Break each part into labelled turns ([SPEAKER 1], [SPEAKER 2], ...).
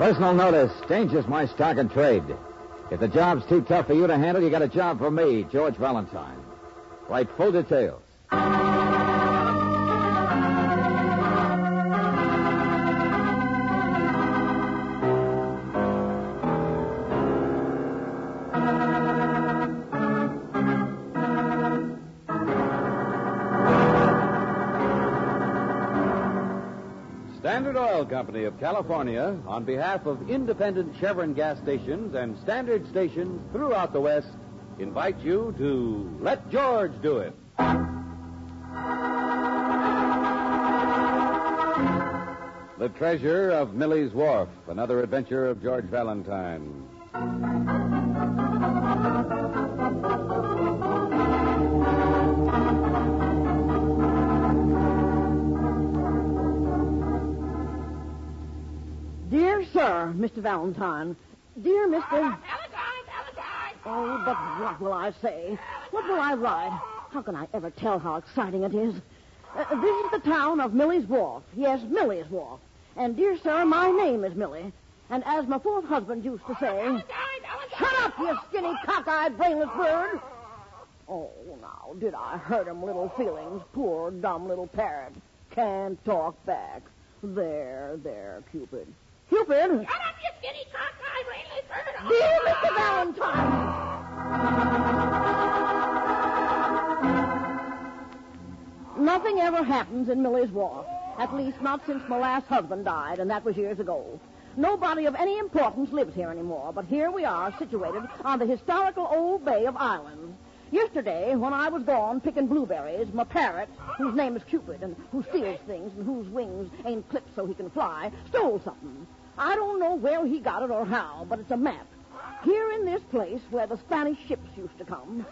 [SPEAKER 1] Personal notice changes my stock and trade. If the job's too tough for you to handle, you got a job for me, George Valentine. Write full details.
[SPEAKER 2] Standard Oil Company of California, on behalf of independent Chevron gas stations and standard stations throughout the West, invite you to Let George Do It. The Treasure of Millie's Wharf, another adventure of George Valentine.
[SPEAKER 3] Mr. Valentine. Dear Mr. Oh, but what will I say? What will I write? How can I ever tell how exciting it is? Uh, this is the town of Millie's Wharf. Yes, Millie's Wharf. And, dear sir, my name is Millie. And as my fourth husband used to say. Shut up, you skinny, cockeyed, brainless bird! Oh, now, did I hurt him, little feelings? Poor, dumb little parrot. Can't talk back. There, there, Cupid. Cupid!
[SPEAKER 4] Shut up, you skinny cockeyed brainless bird.
[SPEAKER 3] Dear Mr. Valentine! Nothing ever happens in Millie's Wharf. At least not since my last husband died, and that was years ago. Nobody of any importance lives here anymore, but here we are, situated on the historical old bay of Islands. Yesterday, when I was gone picking blueberries, my parrot, whose name is Cupid, and who steals things and whose wings ain't clipped so he can fly, stole something. I don't know where he got it or how, but it's a map. Here in this place where the Spanish ships used to come.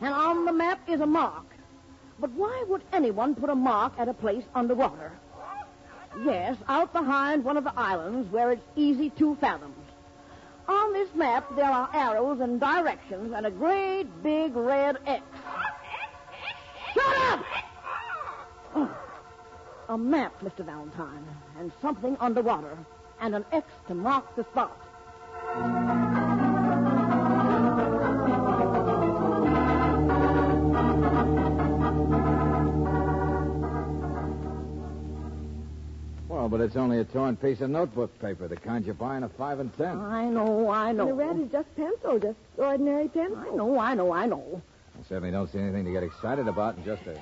[SPEAKER 3] And on the map is a mark. But why would anyone put a mark at a place underwater? Yes, out behind one of the islands where it's easy to fathom. On this map, there are arrows and directions and a great big red X. Shut up! Oh, a map, Mr. Valentine, and something underwater, and an X to mark the spot.
[SPEAKER 1] Well, but it's only a torn piece of notebook paper, the kind you buy in a five and ten.
[SPEAKER 3] I know, I know.
[SPEAKER 5] The red is just pencil, just ordinary pencil.
[SPEAKER 3] I know, I know, I know.
[SPEAKER 1] I certainly don't see anything to get excited about in just a.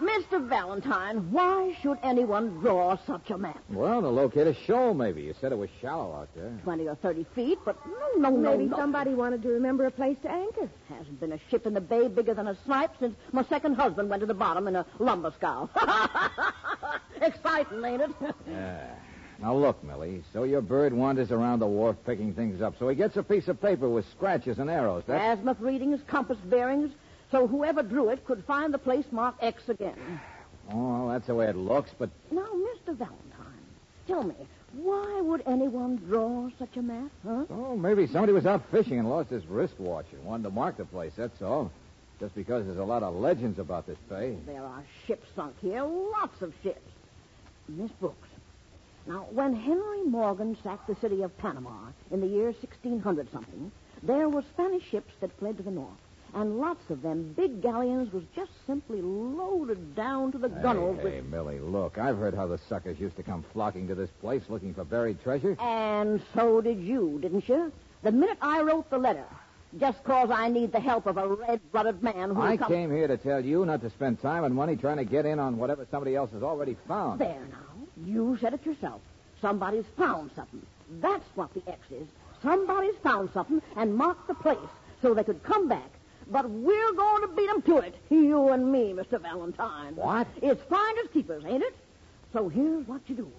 [SPEAKER 3] Mr. Valentine, why should anyone draw such a map?
[SPEAKER 1] Well, to locate a shoal, maybe. You said it was shallow out there.
[SPEAKER 3] Twenty or thirty feet, but no, no, no,
[SPEAKER 5] Maybe
[SPEAKER 3] no.
[SPEAKER 5] somebody wanted to remember a place to anchor.
[SPEAKER 3] Hasn't been a ship in the bay bigger than a snipe since my second husband went to the bottom in a lumber scow. Exciting, ain't it?
[SPEAKER 1] Yeah. Now look, Millie. So your bird wanders around the wharf picking things up. So he gets a piece of paper with scratches and arrows. That's
[SPEAKER 3] Azimuth readings, compass bearings, so whoever drew it could find the place marked X again.
[SPEAKER 1] oh, well, that's the way it looks. But
[SPEAKER 3] Now, Mr. Valentine, tell me, why would anyone draw such a map, huh?
[SPEAKER 1] oh, maybe somebody was out fishing and lost his wristwatch and wanted to mark the place. That's all. Just because there's a lot of legends about this bay.
[SPEAKER 3] There are ships sunk here, lots of ships. Miss Brooks. Now, when Henry Morgan sacked the city of Panama in the year 1600 something, there were Spanish ships that fled to the north. And lots of them big galleons was just simply loaded down to the gunnels
[SPEAKER 1] Hey,
[SPEAKER 3] with
[SPEAKER 1] hey, Millie, look. I've heard how the suckers used to come flocking to this place looking for buried treasure.
[SPEAKER 3] And so did you, didn't you? The minute I wrote the letter, just 'cause I need the help of a red-blooded man who
[SPEAKER 1] I
[SPEAKER 3] come...
[SPEAKER 1] came here to tell you not to spend time and money trying to get in on whatever somebody else has already found.
[SPEAKER 3] There now. You said it yourself. Somebody's found something. That's what the X is. Somebody's found something and marked the place so they could come back. But we're going to beat 'em to it. You and me, Mr. Valentine.
[SPEAKER 1] What?
[SPEAKER 3] It's finders keepers, ain't it? So here's what you do.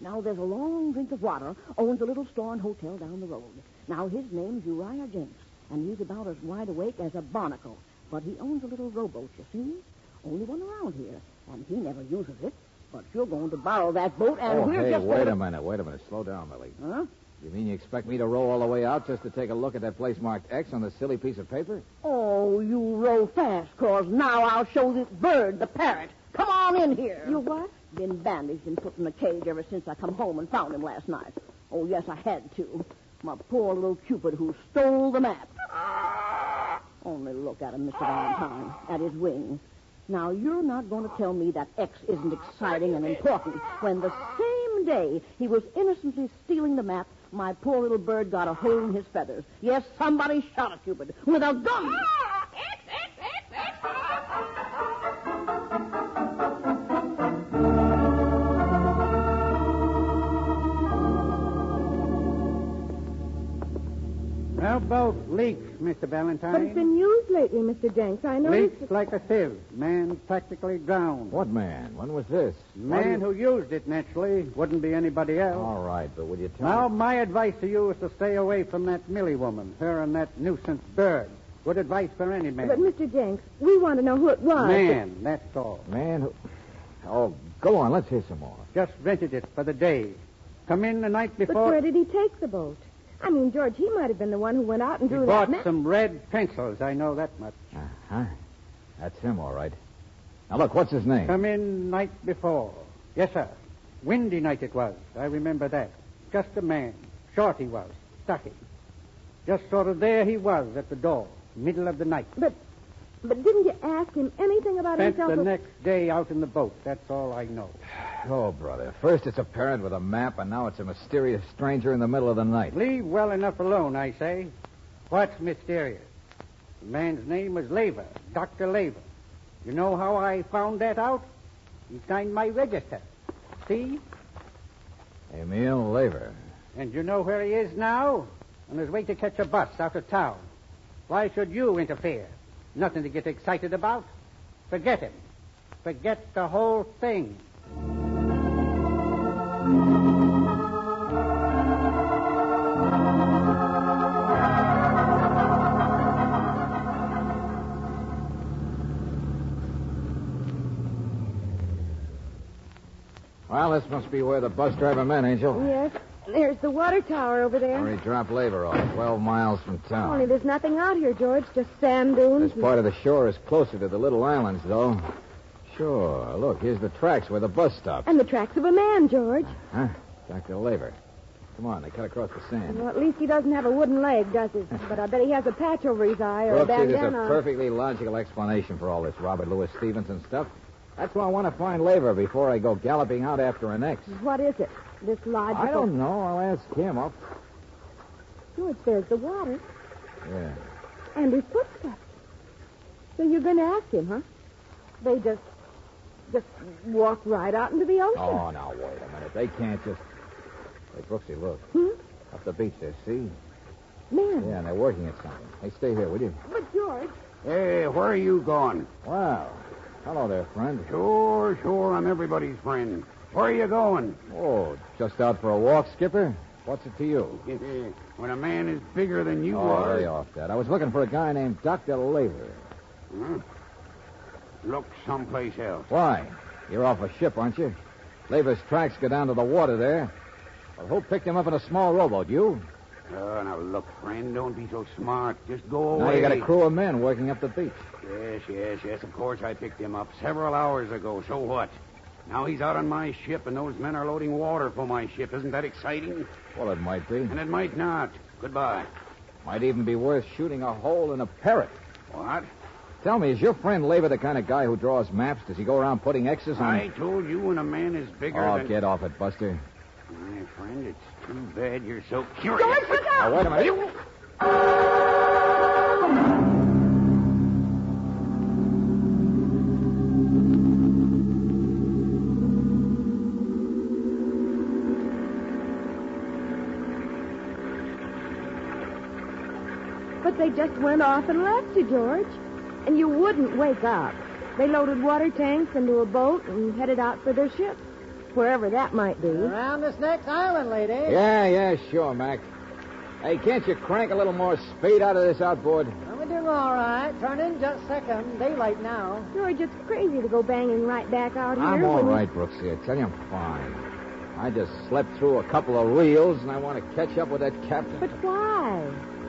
[SPEAKER 3] Now, there's a long drink of water, owns a little store and hotel down the road. Now, his name's Uriah Jenks, and he's about as wide awake as a barnacle. But he owns a little rowboat, you see? Only one around here, and he never uses it. But you're going to borrow that boat, and
[SPEAKER 1] oh,
[SPEAKER 3] we're
[SPEAKER 1] hey,
[SPEAKER 3] just
[SPEAKER 1] wait
[SPEAKER 3] going
[SPEAKER 1] a minute, wait a minute. Slow down, Millie.
[SPEAKER 3] Huh?
[SPEAKER 1] You mean you expect me to row all the way out just to take a look at that place marked X on the silly piece of paper?
[SPEAKER 3] Oh, you row fast, 'cause now I'll show this bird, the parrot. Come on in here.
[SPEAKER 5] You what?
[SPEAKER 3] Been bandaged and put in a cage ever since I come home and found him last night. Oh, yes, I had to. My poor little Cupid who stole the map. Ah! Only look at him, Mr. Valentine, at his wing. Now, you're not going to tell me that X isn't exciting and important when the same day he was innocently stealing the map, my poor little bird got a hole in his feathers. Yes, somebody shot at Cupid with a gun.
[SPEAKER 4] Ah!
[SPEAKER 6] About leaks, Mr. Valentine?
[SPEAKER 5] But it's been used lately, Mr. Jenks. I noticed.
[SPEAKER 6] Leaks like a sieve. Man practically drowned.
[SPEAKER 1] What man? When was this?
[SPEAKER 6] Man who used it, naturally, wouldn't be anybody else.
[SPEAKER 1] All right, but will you tell
[SPEAKER 6] Now,
[SPEAKER 1] me?
[SPEAKER 6] my advice to you is to stay away from that Millie woman, her and that nuisance bird. Good advice for any man.
[SPEAKER 5] But, Mr. Jenks, we want to know who it was.
[SPEAKER 6] Man, that's all.
[SPEAKER 1] Man who... Oh, go on. Let's hear some more.
[SPEAKER 6] Just rented it for the day. Come in the night before.
[SPEAKER 5] But
[SPEAKER 6] before.
[SPEAKER 5] where did he take the boat? I mean, George, he might have been the one who went out and
[SPEAKER 6] he
[SPEAKER 5] drew
[SPEAKER 6] bought
[SPEAKER 5] that map.
[SPEAKER 6] some red pencils. I know that much.
[SPEAKER 1] Uh-huh. That's him, all right. Now, look, what's his name?
[SPEAKER 6] Come in night before. Yes, sir. Windy night it was. I remember that. Just a man. Short he was. Stocky. Just sort of there he was at the door. Middle of the night.
[SPEAKER 5] But, but didn't you ask him anything about
[SPEAKER 6] Spent
[SPEAKER 5] himself?
[SPEAKER 6] the next day out in the boat. That's all I know.
[SPEAKER 1] Oh, brother. First it's a parent with a map, and now it's a mysterious stranger in the middle of the night.
[SPEAKER 6] Leave well enough alone, I say. What's mysterious? The man's name was Laver, Dr. Laver. You know how I found that out? He signed my register. See?
[SPEAKER 1] Emil Laver.
[SPEAKER 6] And you know where he is now? On his way to catch a bus out of town. Why should you interfere? Nothing to get excited about. Forget him. Forget the whole thing.
[SPEAKER 1] Well, this must be where the bus driver met, Angel.
[SPEAKER 5] Yes. There's the water tower over there.
[SPEAKER 1] Where he dropped Laver off, 12 miles from town.
[SPEAKER 5] Only there's nothing out here, George. Just sand dunes.
[SPEAKER 1] This part of the shore is closer to the little islands, though. Sure. Look, here's the tracks where the bus stopped.
[SPEAKER 5] And the tracks of a man, George.
[SPEAKER 1] Huh? Dr. Laver. Come on, they cut across the sand.
[SPEAKER 5] Well, at least he doesn't have a wooden leg, does he? But I bet he has a patch over his eye or a
[SPEAKER 1] Brooksy, there's a perfectly logical explanation for all this Robert Louis Stevenson stuff. That's why I want to find Laver before I go galloping out after an ex.
[SPEAKER 5] What is it? This logical.
[SPEAKER 1] I don't know. I'll ask him. I'll...
[SPEAKER 5] George, there's the water
[SPEAKER 1] Yeah.
[SPEAKER 5] and his footsteps. So you're going to ask him, huh? They just, just walk right out into the ocean.
[SPEAKER 1] Oh, now, wait a minute. They can't just... Hey, Brooksy, look.
[SPEAKER 5] Hmm?
[SPEAKER 1] Up the beach there, see?
[SPEAKER 5] Man.
[SPEAKER 1] Yeah, and they're working at something. Hey, stay here, will you?
[SPEAKER 5] But George,
[SPEAKER 7] Hey, where are you going?
[SPEAKER 1] Wow. Hello there, friend.
[SPEAKER 7] Sure, sure, I'm everybody's friend. Where are you going?
[SPEAKER 1] Oh, just out for a walk, Skipper? What's it to you?
[SPEAKER 7] when a man is bigger than you
[SPEAKER 1] oh,
[SPEAKER 7] are.
[SPEAKER 1] lay off that. I was looking for a guy named Dr. Laver.
[SPEAKER 7] Huh? Look someplace else.
[SPEAKER 1] Why? You're off a ship, aren't you? Laver's tracks go down to the water there. Well, who picked him up in a small rowboat? You?
[SPEAKER 7] Oh, now look, friend, don't be so smart. Just go away.
[SPEAKER 1] Now you got a crew of men working up the beach.
[SPEAKER 7] Yes, yes, yes. Of course, I picked him up several hours ago. So what? Now he's out on my ship, and those men are loading water for my ship. Isn't that exciting?
[SPEAKER 1] Well, it might be.
[SPEAKER 7] And it might not. Goodbye.
[SPEAKER 1] Might even be worth shooting a hole in a parrot.
[SPEAKER 7] What?
[SPEAKER 1] Tell me, is your friend Laver the kind of guy who draws maps? Does he go around putting X's on...
[SPEAKER 7] I told you when a man is bigger
[SPEAKER 1] Oh,
[SPEAKER 7] than...
[SPEAKER 1] get off it, Buster.
[SPEAKER 7] My friend, it's too bad you're so curious.
[SPEAKER 5] George, look out!
[SPEAKER 1] Now, wait a minute.
[SPEAKER 5] But they just went off and left you, George. And you wouldn't wake up. They loaded water tanks into a boat and headed out for their ship. wherever that might be.
[SPEAKER 8] Around this next island, lady.
[SPEAKER 1] Yeah, yeah, sure, Mac. Hey, can't you crank a little more speed out of this outboard?
[SPEAKER 8] I'm well, doing all right. Turn in just a second. Daylight now.
[SPEAKER 5] George, it's crazy to go banging right back out here.
[SPEAKER 1] I'm all
[SPEAKER 5] when you-
[SPEAKER 1] right, Brooksy. I tell you, I'm fine. I just slept through a couple of reels, and I want to catch up with that captain.
[SPEAKER 5] But why?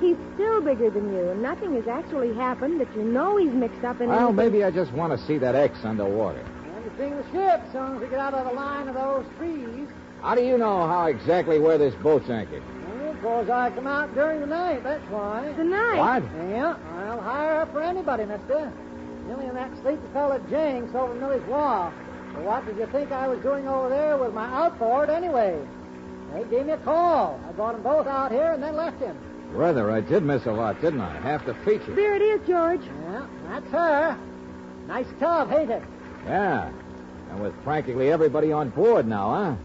[SPEAKER 5] He's still bigger than you, and nothing has actually happened that you know he's mixed up in.
[SPEAKER 1] Well,
[SPEAKER 5] anything.
[SPEAKER 1] maybe I just want to see that X underwater.
[SPEAKER 8] And to sing the ship as soon as we get out of the line of those trees.
[SPEAKER 1] How do you know how exactly where this boat's anchored?
[SPEAKER 8] Well, because I come out during the night, that's why.
[SPEAKER 5] The night?
[SPEAKER 1] What?
[SPEAKER 8] Yeah, I'll hire her for anybody, mister. Millie and that sleepy fella Jenks over in Millie's Wharf. Well, what did you think I was doing over there with my outboard anyway? They gave me a call. I brought them both out here and then left him.
[SPEAKER 1] Rather, I did miss a lot, didn't I? Half the feature.
[SPEAKER 5] There it is, George.
[SPEAKER 8] Yeah, that's her. Nice tub, ain't it?
[SPEAKER 1] Yeah. And with practically everybody on board now, huh?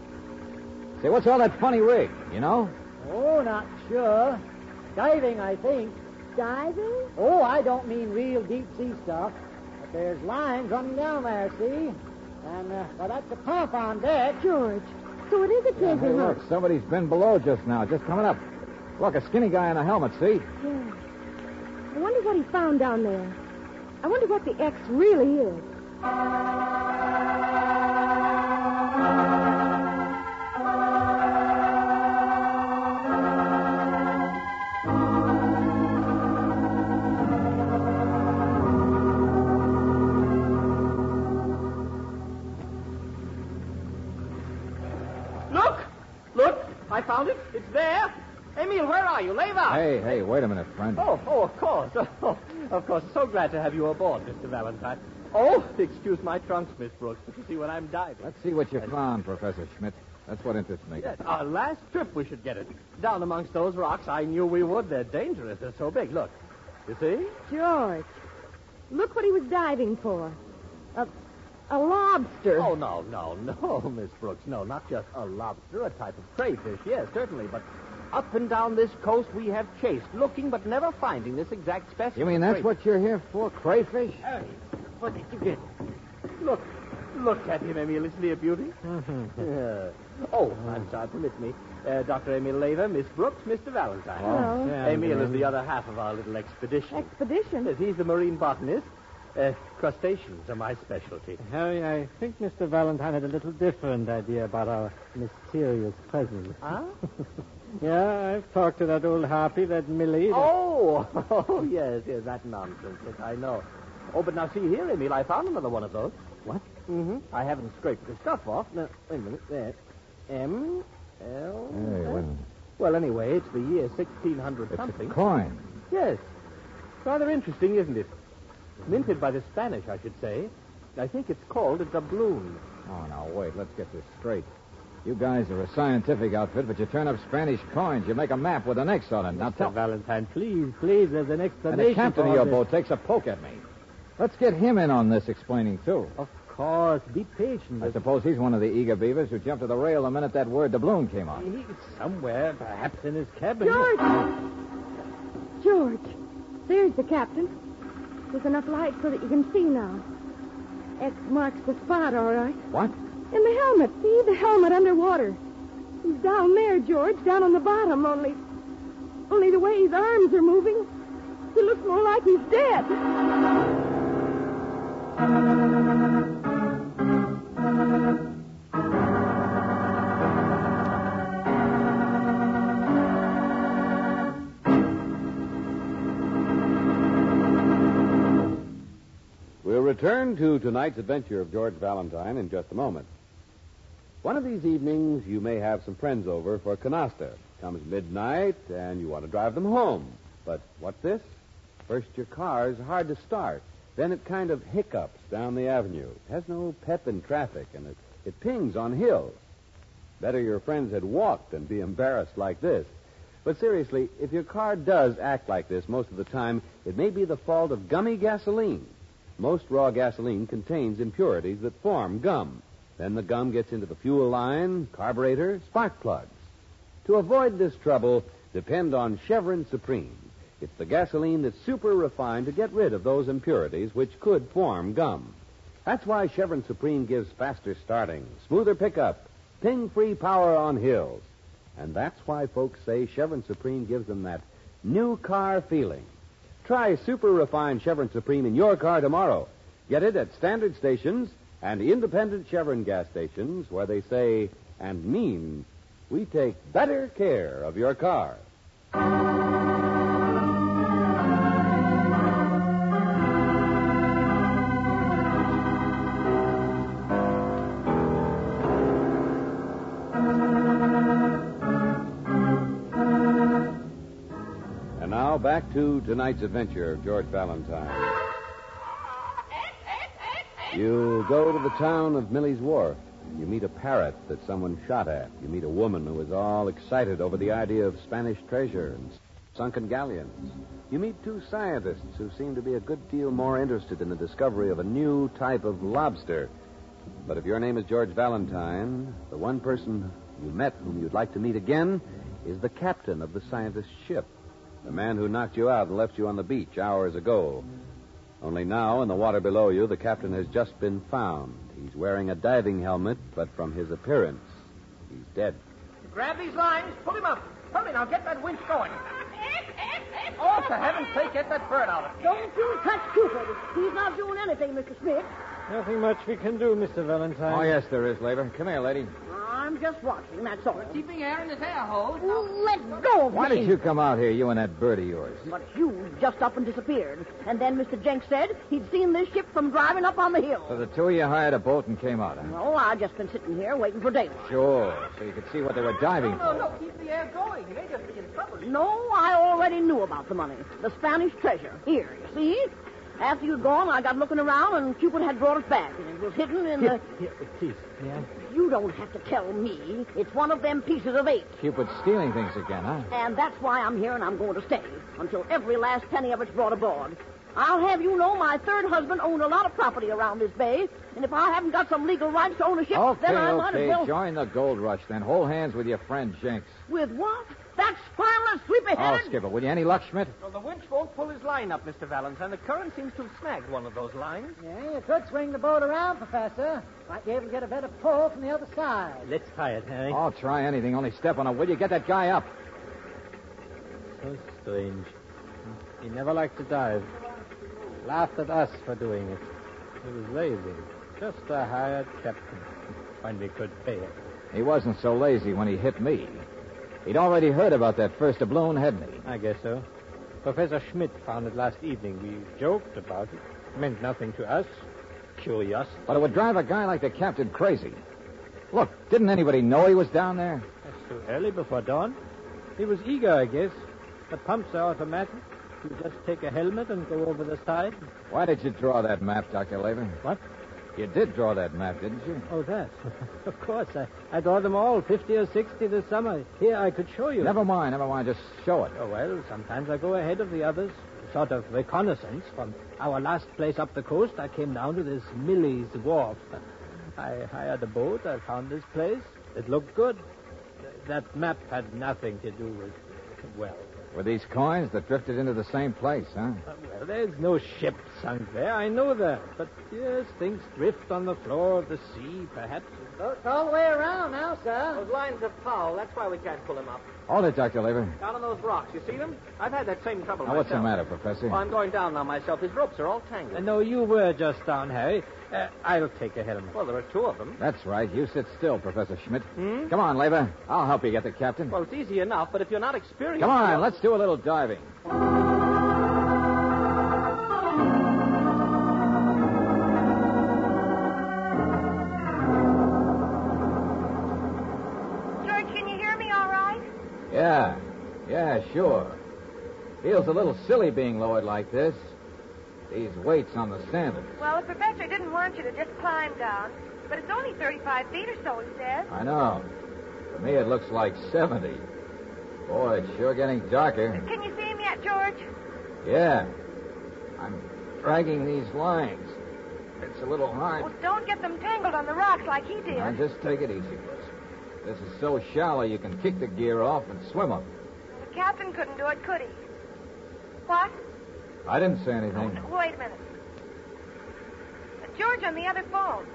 [SPEAKER 1] Say, what's all that funny rig, you know?
[SPEAKER 8] Oh, not sure. Diving, I think.
[SPEAKER 5] Diving?
[SPEAKER 8] Oh, I don't mean real deep sea stuff. But there's lines running down there, see? And, uh, well, that's a pump on deck.
[SPEAKER 5] George. So it is a
[SPEAKER 1] Yeah,
[SPEAKER 5] treasure
[SPEAKER 1] hey,
[SPEAKER 5] hunt.
[SPEAKER 1] look, somebody's been below just now, just coming up. Look, a skinny guy in a helmet, see?
[SPEAKER 5] Yeah. I wonder what he found down there. I wonder what the X really is.
[SPEAKER 9] Look! Look! I found it. It's there. Emil, where are you? Lay out.
[SPEAKER 1] Hey, hey, wait a minute, friend.
[SPEAKER 9] Oh, oh, of course. Oh, of course. So glad to have you aboard, Mr. Valentine. Oh, excuse my trunks, Miss Brooks, but you see when I'm diving.
[SPEAKER 1] Let's see what you found, Professor Schmidt. That's what interests me.
[SPEAKER 9] Yes, our last trip we should get it. Down amongst those rocks, I knew we would. They're dangerous. They're so big. Look. You see?
[SPEAKER 5] George. Look what he was diving for. A, a lobster.
[SPEAKER 9] Oh, no, no, no, Miss Brooks. No, not just a lobster, a type of crayfish. Yes, certainly. But up and down this coast we have chased, looking but never finding this exact specimen.
[SPEAKER 1] You mean that's
[SPEAKER 9] crayfish.
[SPEAKER 1] what you're here for, crayfish?
[SPEAKER 9] Hey, what did you get? Look, look at him, Emil. Isn't he a beauty?
[SPEAKER 1] Mm-hmm.
[SPEAKER 9] Yeah. Oh, I'm sorry. Permit me. Uh, Dr. Emil Laver, Miss Brooks, Mr. Valentine.
[SPEAKER 5] Hello.
[SPEAKER 9] Emil is the other half of our little expedition.
[SPEAKER 5] Expedition.
[SPEAKER 9] Yes, he's the marine botanist. Uh, crustaceans are my specialty.
[SPEAKER 6] Harry, I think Mr. Valentine had a little different idea about our mysterious presence.
[SPEAKER 9] Huh?
[SPEAKER 6] Yeah, I've talked to that old harpy, that Millie. that-
[SPEAKER 9] Oh, oh, yes, yes, that nonsense. Yes, I know. Oh, but now see here, Emil, I found another one of those.
[SPEAKER 6] What?
[SPEAKER 9] Mm-hmm. I haven't scraped the stuff off. Now, wait a minute. There. M L.
[SPEAKER 1] Hey, wait.
[SPEAKER 9] Well, anyway, it's the year 1600
[SPEAKER 1] It's
[SPEAKER 9] something.
[SPEAKER 1] a coin.
[SPEAKER 9] Yes. Rather interesting, isn't it? Minted by the Spanish, I should say. I think it's called a doubloon.
[SPEAKER 1] Oh, now, wait. Let's get this straight. You guys are a scientific outfit, but you turn up Spanish coins. You make a map with an X on it. Now
[SPEAKER 6] Mr.
[SPEAKER 1] tell
[SPEAKER 6] Valentine, please, please, there's an explanation
[SPEAKER 1] And
[SPEAKER 6] explanation.
[SPEAKER 1] the captain of your
[SPEAKER 6] this.
[SPEAKER 1] boat takes a poke at me. Let's get him in on this explaining, too.
[SPEAKER 6] Of course, be patient.
[SPEAKER 1] I suppose he's one of the eager beavers who jumped to the rail the minute that word doubloon came out.
[SPEAKER 6] He's somewhere, perhaps in his cabin.
[SPEAKER 5] George! George, there's the captain. There's enough light so that you can see now. X marks the spot, all right.
[SPEAKER 1] What?
[SPEAKER 5] In the helmet. See the helmet underwater. He's down there, George, down on the bottom, only. Only the way his arms are moving, he looks more like he's dead.
[SPEAKER 2] Return to tonight's adventure of George Valentine in just a moment. One of these evenings, you may have some friends over for canasta. Comes midnight, and you want to drive them home. But what's this? First, your car is hard to start. Then it kind of hiccups down the avenue. It has no pep in traffic, and it, it pings on hills. Better your friends had walked than be embarrassed like this. But seriously, if your car does act like this most of the time, it may be the fault of gummy gasoline. Most raw gasoline contains impurities that form gum. Then the gum gets into the fuel line, carburetor, spark plugs. To avoid this trouble, depend on Chevron Supreme. It's the gasoline that's super refined to get rid of those impurities which could form gum. That's why Chevron Supreme gives faster starting, smoother pickup, ping free power on hills. And that's why folks say Chevron Supreme gives them that new car feeling. Try super refined Chevron Supreme in your car tomorrow. Get it at standard stations and independent Chevron gas stations where they say and mean we take better care of your car. Back to tonight's adventure of George Valentine. You go to the town of Millie's Wharf. You meet a parrot that someone shot at. You meet a woman who is all excited over the idea of Spanish treasure and sunken galleons. You meet two scientists who seem to be a good deal more interested in the discovery of a new type of lobster. But if your name is George Valentine, the one person you met whom you'd like to meet again is the captain of the scientist's ship. The man who knocked you out and left you on the beach hours ago. Only now, in the water below you, the captain has just been found. He's wearing a diving helmet, but from his appearance, he's dead.
[SPEAKER 9] Grab these lines, pull him up. Hurry now, get that winch going. Oh, for heaven's sake, get that bird out of here.
[SPEAKER 3] Don't you touch Cupid. He's not doing anything, Mr. Smith.
[SPEAKER 10] Nothing much we can do, Mr. Valentine.
[SPEAKER 1] Oh, yes, there is, Laver. Come here, lady. Ah.
[SPEAKER 3] I'm just watching, that's all.
[SPEAKER 9] Keeping air in his air hole.
[SPEAKER 3] Let go of
[SPEAKER 1] Why
[SPEAKER 3] me.
[SPEAKER 1] did you come out here, you and that bird of yours?
[SPEAKER 3] But you just up and disappeared. And then Mr. Jenks said he'd seen this ship from driving up on the hill.
[SPEAKER 1] So the two of you hired a boat and came out, huh?
[SPEAKER 3] No, I've just been sitting here waiting for daylight.
[SPEAKER 1] Sure, so you could see what they were diving
[SPEAKER 9] No,
[SPEAKER 1] for.
[SPEAKER 9] no, keep the air going. He may just be in trouble.
[SPEAKER 3] No, I already knew about the money. The Spanish treasure. Here, you see? After you'd gone, I got looking around, and Cupid had brought it back, and it was hidden in the...
[SPEAKER 10] Here, please, may I?
[SPEAKER 3] You don't have to tell me. It's one of them pieces of eight.
[SPEAKER 1] Cupid's stealing things again, huh?
[SPEAKER 3] And that's why I'm here, and I'm going to stay until every last penny of it's brought aboard. I'll have you know my third husband owned a lot of property around this bay, and if I haven't got some legal rights to own a ship,
[SPEAKER 1] Okay,
[SPEAKER 3] then I might
[SPEAKER 1] okay.
[SPEAKER 3] as well...
[SPEAKER 1] Join the gold rush, then. Hold hands with your friend Jenks.
[SPEAKER 3] With what? That spineless,
[SPEAKER 1] Oh,
[SPEAKER 3] sleepy-headed...
[SPEAKER 1] Skipper, will you? Any luck, Schmidt?
[SPEAKER 9] Well, the winch won't pull his line up, Mr. Valentine. The current seems to have snagged one of those lines.
[SPEAKER 8] Yeah, you could swing the boat around, Professor. Might be able to get a better pull from the other side.
[SPEAKER 10] Let's try it, Harry.
[SPEAKER 1] I'll try anything. Only step on it, will you? Get that guy up.
[SPEAKER 10] So strange. He never liked to dive. Laughed at us for doing it. He was lazy. Just a hired captain. When we could pay him.
[SPEAKER 1] He wasn't so lazy when he hit me. He'd already heard about that first doubloon, hadn't he?
[SPEAKER 10] I guess so. Professor Schmidt found it last evening. We joked about it. Meant nothing to us. Curiosity.
[SPEAKER 1] But it would drive a guy like the captain crazy. Look, didn't anybody know he was down there?
[SPEAKER 10] That's too early before dawn. He was eager, I guess. The pumps are automatic. You just take a helmet and go over the side.
[SPEAKER 1] Why did you draw that map, Dr. Laver?
[SPEAKER 10] What?
[SPEAKER 1] You did draw that map, didn't you?
[SPEAKER 10] Oh, that. of course. I, I draw them all, 50 or 60 this summer. Here, I could show you.
[SPEAKER 1] Never mind, never mind. Just show it.
[SPEAKER 10] Oh, well, sometimes I go ahead of the others. Sort of reconnaissance. From our last place up the coast, I came down to this Millie's Wharf. I hired a boat. I found this place. It looked good. That map had nothing to do with, well,
[SPEAKER 1] Were these coins that drifted into the same place, huh?
[SPEAKER 10] uh, well, there's no ship sunk there. I know that. But yes, things drift on the floor of the sea, perhaps.
[SPEAKER 8] Boat's all the way around now, sir.
[SPEAKER 9] Those lines are foul. That's why we can't pull him up.
[SPEAKER 1] Hold it, Dr. Laver.
[SPEAKER 9] Down on those rocks. You see them? I've had that same trouble
[SPEAKER 1] Now, what's the matter, Professor?
[SPEAKER 9] Well, I'm going down now myself. His ropes are all tangled.
[SPEAKER 10] Uh, no, you were just down, Harry. Uh, I'll take a helmet.
[SPEAKER 9] Well, there are two of them.
[SPEAKER 1] That's right. You sit still, Professor Schmidt.
[SPEAKER 9] Hmm?
[SPEAKER 1] Come on, Laver. I'll help you get the captain.
[SPEAKER 9] Well, it's easy enough, but if you're not experienced...
[SPEAKER 1] Come on,
[SPEAKER 9] well-
[SPEAKER 1] let's do a little diving. Sure. Feels a little silly being lowered like this. These weights on the sandals.
[SPEAKER 4] Well, the professor didn't want you to just climb down, but it's only 35 feet or so, he says.
[SPEAKER 1] I know. To me, it looks like 70. Boy, it's sure getting darker.
[SPEAKER 4] Can you see him yet, George?
[SPEAKER 1] Yeah. I'm dragging these lines. It's a little hard.
[SPEAKER 4] Well, don't get them tangled on the rocks like he did.
[SPEAKER 1] Now, just take it easy, Liz. This is so shallow you can kick the gear off and swim up.
[SPEAKER 4] Captain couldn't do it, could he? What?
[SPEAKER 1] I didn't say anything.
[SPEAKER 4] Oh, wait a minute. George on the other phone.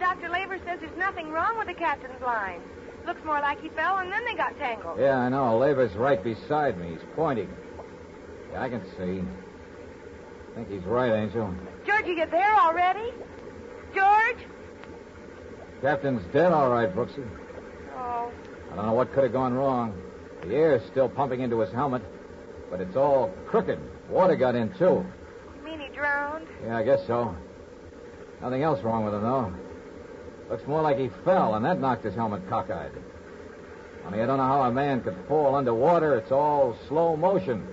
[SPEAKER 4] Dr. Laver says there's nothing wrong with the captain's line. Looks more like he fell and then they got tangled.
[SPEAKER 1] Yeah, I know. Laver's right beside me. He's pointing. Yeah, I can see. I think he's right, Angel.
[SPEAKER 4] George, you get there already? George?
[SPEAKER 1] Captain's dead, all right, Brooksy.
[SPEAKER 4] Oh.
[SPEAKER 1] I don't know what could have gone wrong. The air's still pumping into his helmet, but it's all crooked. Water got in, too.
[SPEAKER 4] You mean he drowned?
[SPEAKER 1] Yeah, I guess so. Nothing else wrong with him, though. Looks more like he fell, and that knocked his helmet cockeyed. Only I don't know how a man could fall underwater. It's all slow motion.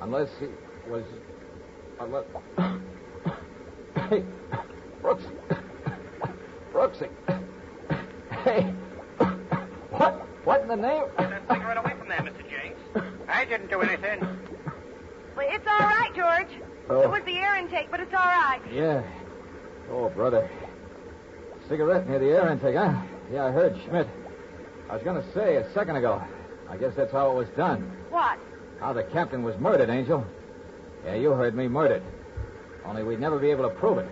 [SPEAKER 1] Unless he was. Unless... hey, Brooks. Brooksy. Hey. What? What in the name?
[SPEAKER 6] That cigarette away from there, Mr. Jenks. I didn't do anything.
[SPEAKER 4] Well, it's all right, George.
[SPEAKER 1] Oh.
[SPEAKER 4] It was the air intake, but it's all right.
[SPEAKER 1] Yeah. Oh, brother. Cigarette near the air intake, huh? Yeah, I heard Schmidt. I was going to say a second ago. I guess that's how it was done.
[SPEAKER 4] What?
[SPEAKER 1] How the captain was murdered, Angel. Yeah, you heard me murdered. Only we'd never be able to prove it.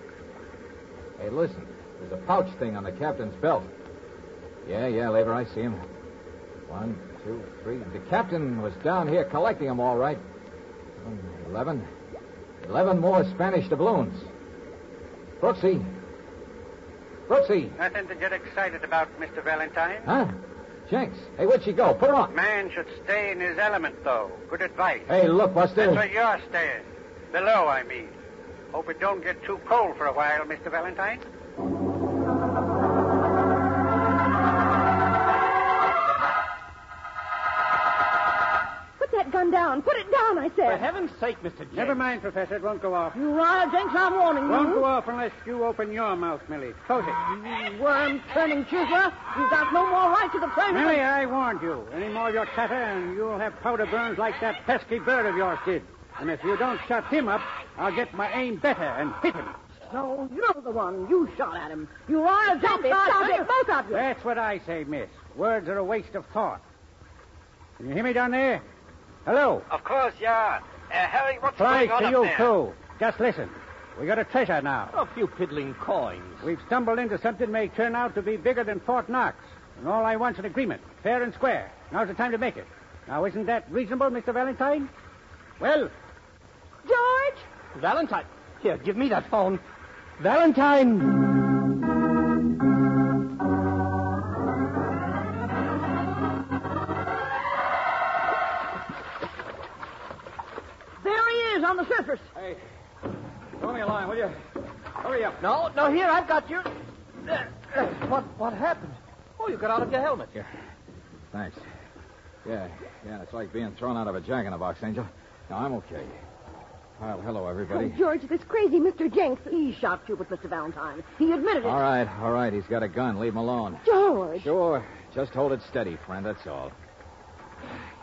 [SPEAKER 1] Hey, listen. There's a pouch thing on the captain's belt. Yeah, yeah, Laver, I see him. One, two, three. The captain was down here collecting them all right. Eleven. Eleven more Spanish doubloons. Brooksy. Brooksy.
[SPEAKER 6] Nothing to get excited about, Mr. Valentine.
[SPEAKER 1] Huh? Jenks. Hey, where'd she go? Put her on.
[SPEAKER 6] Man should stay in his element, though. Good advice.
[SPEAKER 1] Hey, look, Buster.
[SPEAKER 6] That's where you're staying. Below, I mean. Hope it don't get too cold for a while, Mr. Valentine.
[SPEAKER 5] Put it down, I
[SPEAKER 10] For heaven's sake, Mr. Jenks.
[SPEAKER 6] Never mind, Professor. It won't go off.
[SPEAKER 3] Uriah Jenks, I'm warning you.
[SPEAKER 6] Won't go off unless you open your mouth, Millie. Close it.
[SPEAKER 3] You worm turning chiseler. You've got no more right to the treasure.
[SPEAKER 6] Millie, I warned you. Any more of your chatter, and you'll have powder burns like that pesky bird of yours did. And if you don't shut him up, I'll get my aim better and hit him.
[SPEAKER 3] No, you're the one. You shot at him. Uriah Jenks,
[SPEAKER 5] it,
[SPEAKER 3] I
[SPEAKER 5] stop
[SPEAKER 3] say-
[SPEAKER 5] it, both of you.
[SPEAKER 6] That's what I say, miss. Words are a waste of thought. Can you hear me down there? Hello.
[SPEAKER 11] Of course, yeah. Uh, Harry, what's
[SPEAKER 6] Applies
[SPEAKER 11] going on
[SPEAKER 6] to
[SPEAKER 11] up
[SPEAKER 6] you,
[SPEAKER 11] there?
[SPEAKER 6] too. Just listen. We got a treasure now.
[SPEAKER 10] A few piddling coins.
[SPEAKER 6] We've stumbled into something may turn out to be bigger than Fort Knox. And all I want's an agreement, fair and square. Now's the time to make it. Now, isn't that reasonable, Mr. Valentine? Well,
[SPEAKER 5] George?
[SPEAKER 10] Valentine. Here, give me that phone. Valentine.
[SPEAKER 3] On the surface.
[SPEAKER 1] Hey, throw me a line, will you? Hurry up.
[SPEAKER 10] No, no, here, I've got you. What, what happened? Oh, you got out of your helmet.
[SPEAKER 1] Yeah. Thanks. Yeah, yeah, it's like being thrown out of a jack in a box, Angel. No, I'm okay. Well, hello, everybody.
[SPEAKER 5] Oh, George, this crazy Mr. Jenks.
[SPEAKER 3] He shot you with Mr. Valentine. He admitted it.
[SPEAKER 1] All right, all right. He's got a gun. Leave him alone.
[SPEAKER 5] George.
[SPEAKER 1] Sure. Just hold it steady, friend. That's all.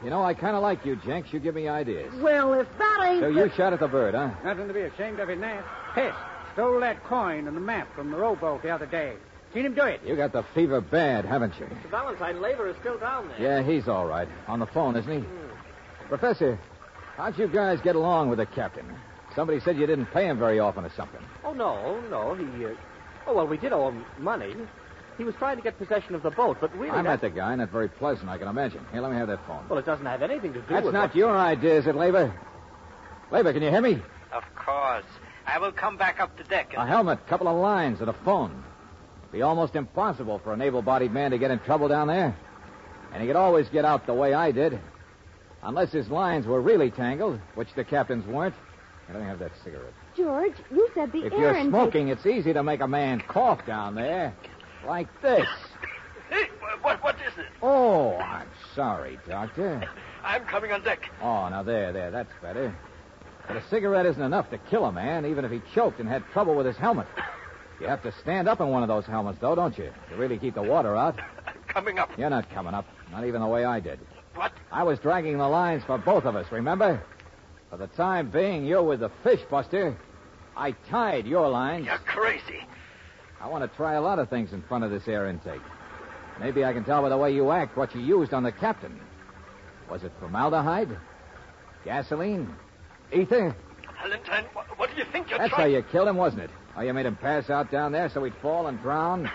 [SPEAKER 1] You know, I kind of like you, Jenks. You give me ideas.
[SPEAKER 3] Well, if that ain't.
[SPEAKER 1] So you shot at the bird, huh?
[SPEAKER 6] nothing to be ashamed of in that. Pest stole that coin and the map from the rowboat the other day. Seen him do it.
[SPEAKER 1] You got the fever bad, haven't you?
[SPEAKER 10] Mr. Valentine, Laver is still down there.
[SPEAKER 1] Yeah, he's all right. On the phone, isn't he? Professor, how'd you guys get along with the captain? Somebody said you didn't pay him very often or something.
[SPEAKER 10] Oh, no, no. He, uh... Oh, well, we did owe him money. He was trying to get possession of the boat, but really.
[SPEAKER 1] I met
[SPEAKER 10] that...
[SPEAKER 1] the guy, not very pleasant, I can imagine. Here, let me have that phone.
[SPEAKER 10] Well, it doesn't have anything to do
[SPEAKER 1] That's
[SPEAKER 10] with.
[SPEAKER 1] That's not
[SPEAKER 10] what-
[SPEAKER 1] your idea, is it, Laver? Laver, can you hear me?
[SPEAKER 11] Of course. I will come back up the deck.
[SPEAKER 1] A helmet, a couple of lines, and a phone. Be almost impossible for an able-bodied man to get in trouble down there. And he could always get out the way I did. Unless his lines were really tangled, which the captain's weren't. Let me have that cigarette.
[SPEAKER 5] George, you said the
[SPEAKER 1] If
[SPEAKER 5] air
[SPEAKER 1] you're
[SPEAKER 5] intake-
[SPEAKER 1] smoking, it's easy to make a man cough down there. Like this.
[SPEAKER 11] Hey, what, what is it?
[SPEAKER 1] Oh, I'm sorry, Doctor.
[SPEAKER 11] I'm coming on deck.
[SPEAKER 1] Oh, now there, there, that's better. But a cigarette isn't enough to kill a man, even if he choked and had trouble with his helmet. You have to stand up in one of those helmets, though, don't you? To really keep the water out.
[SPEAKER 11] I'm Coming up.
[SPEAKER 1] You're not coming up. Not even the way I did.
[SPEAKER 11] What?
[SPEAKER 1] I was dragging the lines for both of us, remember? For the time being, you're with the fish, Buster. I tied your lines.
[SPEAKER 11] You're crazy.
[SPEAKER 1] I want to try a lot of things in front of this air intake. Maybe I can tell by the way you act what you used on the captain. Was it formaldehyde? Gasoline? Ether?
[SPEAKER 11] Valentine, what, what do you think you're
[SPEAKER 1] That's how you killed him, wasn't it? Oh, you made him pass out down there so he'd fall and drown?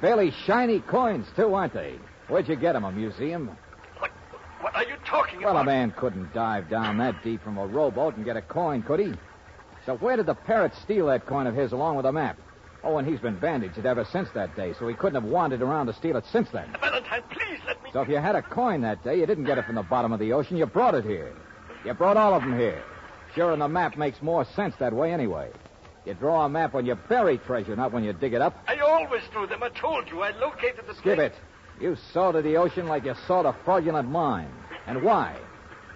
[SPEAKER 1] Fairly shiny coins, too, aren't they? Where'd you get 'em? A museum?
[SPEAKER 11] What are you talking about?
[SPEAKER 1] Well, a man couldn't dive down that deep from a rowboat and get a coin, could he? So where did the parrot steal that coin of his along with a map? Oh, and he's been bandaged ever since that day, so he couldn't have wandered around to steal it since then.
[SPEAKER 11] Valentine, please let me.
[SPEAKER 1] So if you had a coin that day, you didn't get it from the bottom of the ocean. You brought it here. You brought all of them here. Sure, and the map makes more sense that way anyway. You draw a map when you bury treasure, not when you dig it up.
[SPEAKER 11] I always drew them. I told you. I located the
[SPEAKER 1] Skip it. You salted the ocean like you salt a fraudulent mine. And why?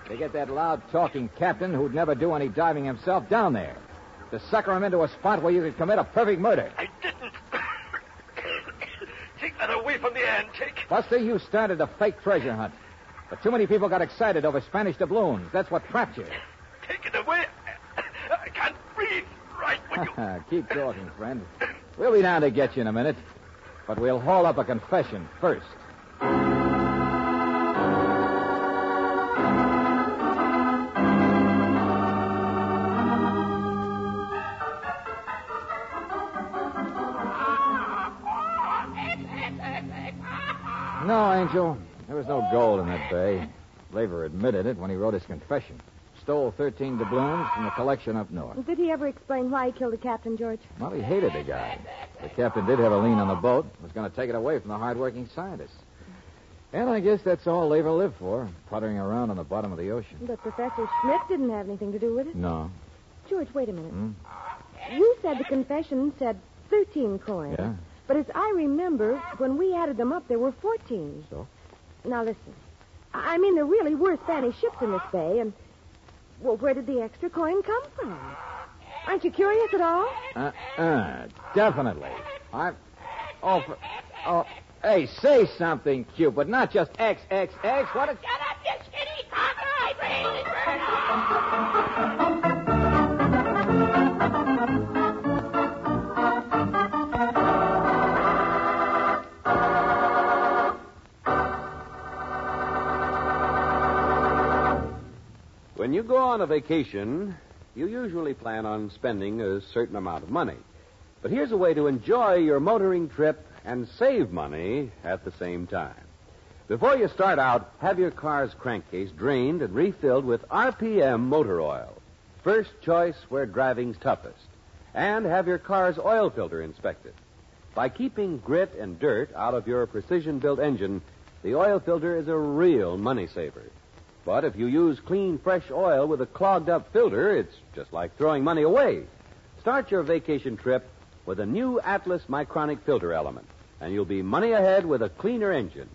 [SPEAKER 1] To get that loud talking captain who'd never do any diving himself down there. To sucker him into a spot where you could commit a perfect murder.
[SPEAKER 11] I didn't. Take that away from the antique.
[SPEAKER 1] Buster, you started a fake treasure hunt. But too many people got excited over Spanish doubloons. That's what trapped you.
[SPEAKER 11] Take it away. I can't breathe right when you.
[SPEAKER 1] Keep talking, friend. We'll be down to get you in a minute. But we'll haul up a confession first. No, Angel. There was no gold in that bay. Laver admitted it when he wrote his confession. Stole 13 doubloons from the collection up north.
[SPEAKER 5] Did he ever explain why he killed the captain, George?
[SPEAKER 1] Well, he hated the guy. The captain did have a lien on the boat. Was going to take it away from the hard-working scientists. And I guess that's all Laver lived for, puttering around on the bottom of the ocean.
[SPEAKER 5] But Professor Schmidt didn't have anything to do with it.
[SPEAKER 1] No.
[SPEAKER 5] George, wait a minute.
[SPEAKER 1] Hmm?
[SPEAKER 5] You said the confession said 13 coins.
[SPEAKER 1] Yeah?
[SPEAKER 5] But as I remember, when we added them up, there were 14.
[SPEAKER 1] So?
[SPEAKER 5] Now, listen. I I mean, there really were Spanish ships in this bay, and, well, where did the extra coin come from? Aren't you curious at all?
[SPEAKER 1] Uh-uh. Definitely. I'm. Oh, for... Oh, hey, say something, Cupid. Not just X, X, X. What a...
[SPEAKER 12] Shut up, you skinny cocker! I brain it
[SPEAKER 2] When you go on a vacation, you usually plan on spending a certain amount of money. But here's a way to enjoy your motoring trip and save money at the same time. Before you start out, have your car's crankcase drained and refilled with RPM motor oil. First choice where driving's toughest. And have your car's oil filter inspected. By keeping grit and dirt out of your precision built engine, the oil filter is a real money saver. But if you use clean, fresh oil with a clogged up filter, it's just like throwing money away. Start your vacation trip with a new Atlas Micronic filter element, and you'll be money ahead with a cleaner engine.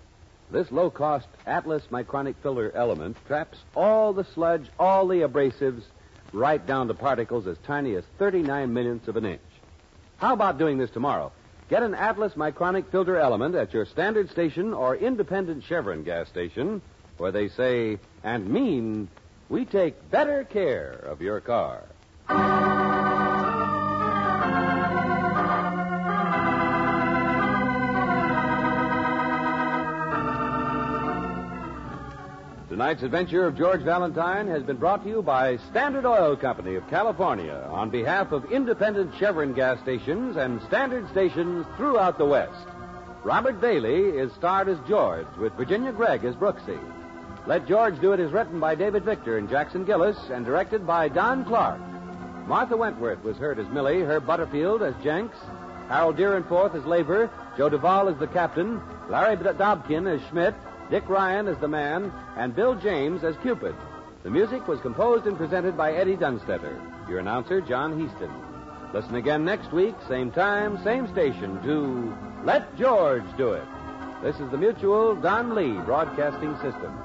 [SPEAKER 2] This low cost Atlas Micronic filter element traps all the sludge, all the abrasives, right down to particles as tiny as 39 millionths of an inch. How about doing this tomorrow? Get an Atlas Micronic filter element at your standard station or independent Chevron gas station, where they say and mean we take better care of your car. Tonight's adventure of George Valentine has been brought to you by Standard Oil Company of California on behalf of independent Chevron gas stations and standard stations throughout the West. Robert Bailey is starred as George with Virginia Gregg as Brooksy. Let George Do It is written by David Victor and Jackson Gillis and directed by Don Clark. Martha Wentworth was heard as Millie, Herb Butterfield as Jenks, Harold Dryenforth as Laver, Joe Duvall as the captain, Larry Dobkin as Schmidt, Dick Ryan as the man, and Bill James as Cupid. The music was composed and presented by Eddie Dunstedter. Your announcer, John Heaston. Listen again next week, same time, same station, to Let George Do It. This is the Mutual Don Lee Broadcasting System.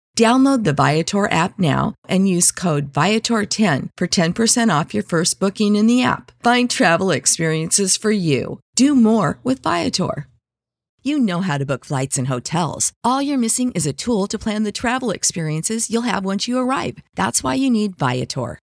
[SPEAKER 13] Download the Viator app now and use code Viator10 for 10% off your first booking in the app. Find travel experiences for you. Do more with Viator. You know how to book flights and hotels. All you're missing is a tool to plan the travel experiences you'll have once you arrive. That's why you need Viator.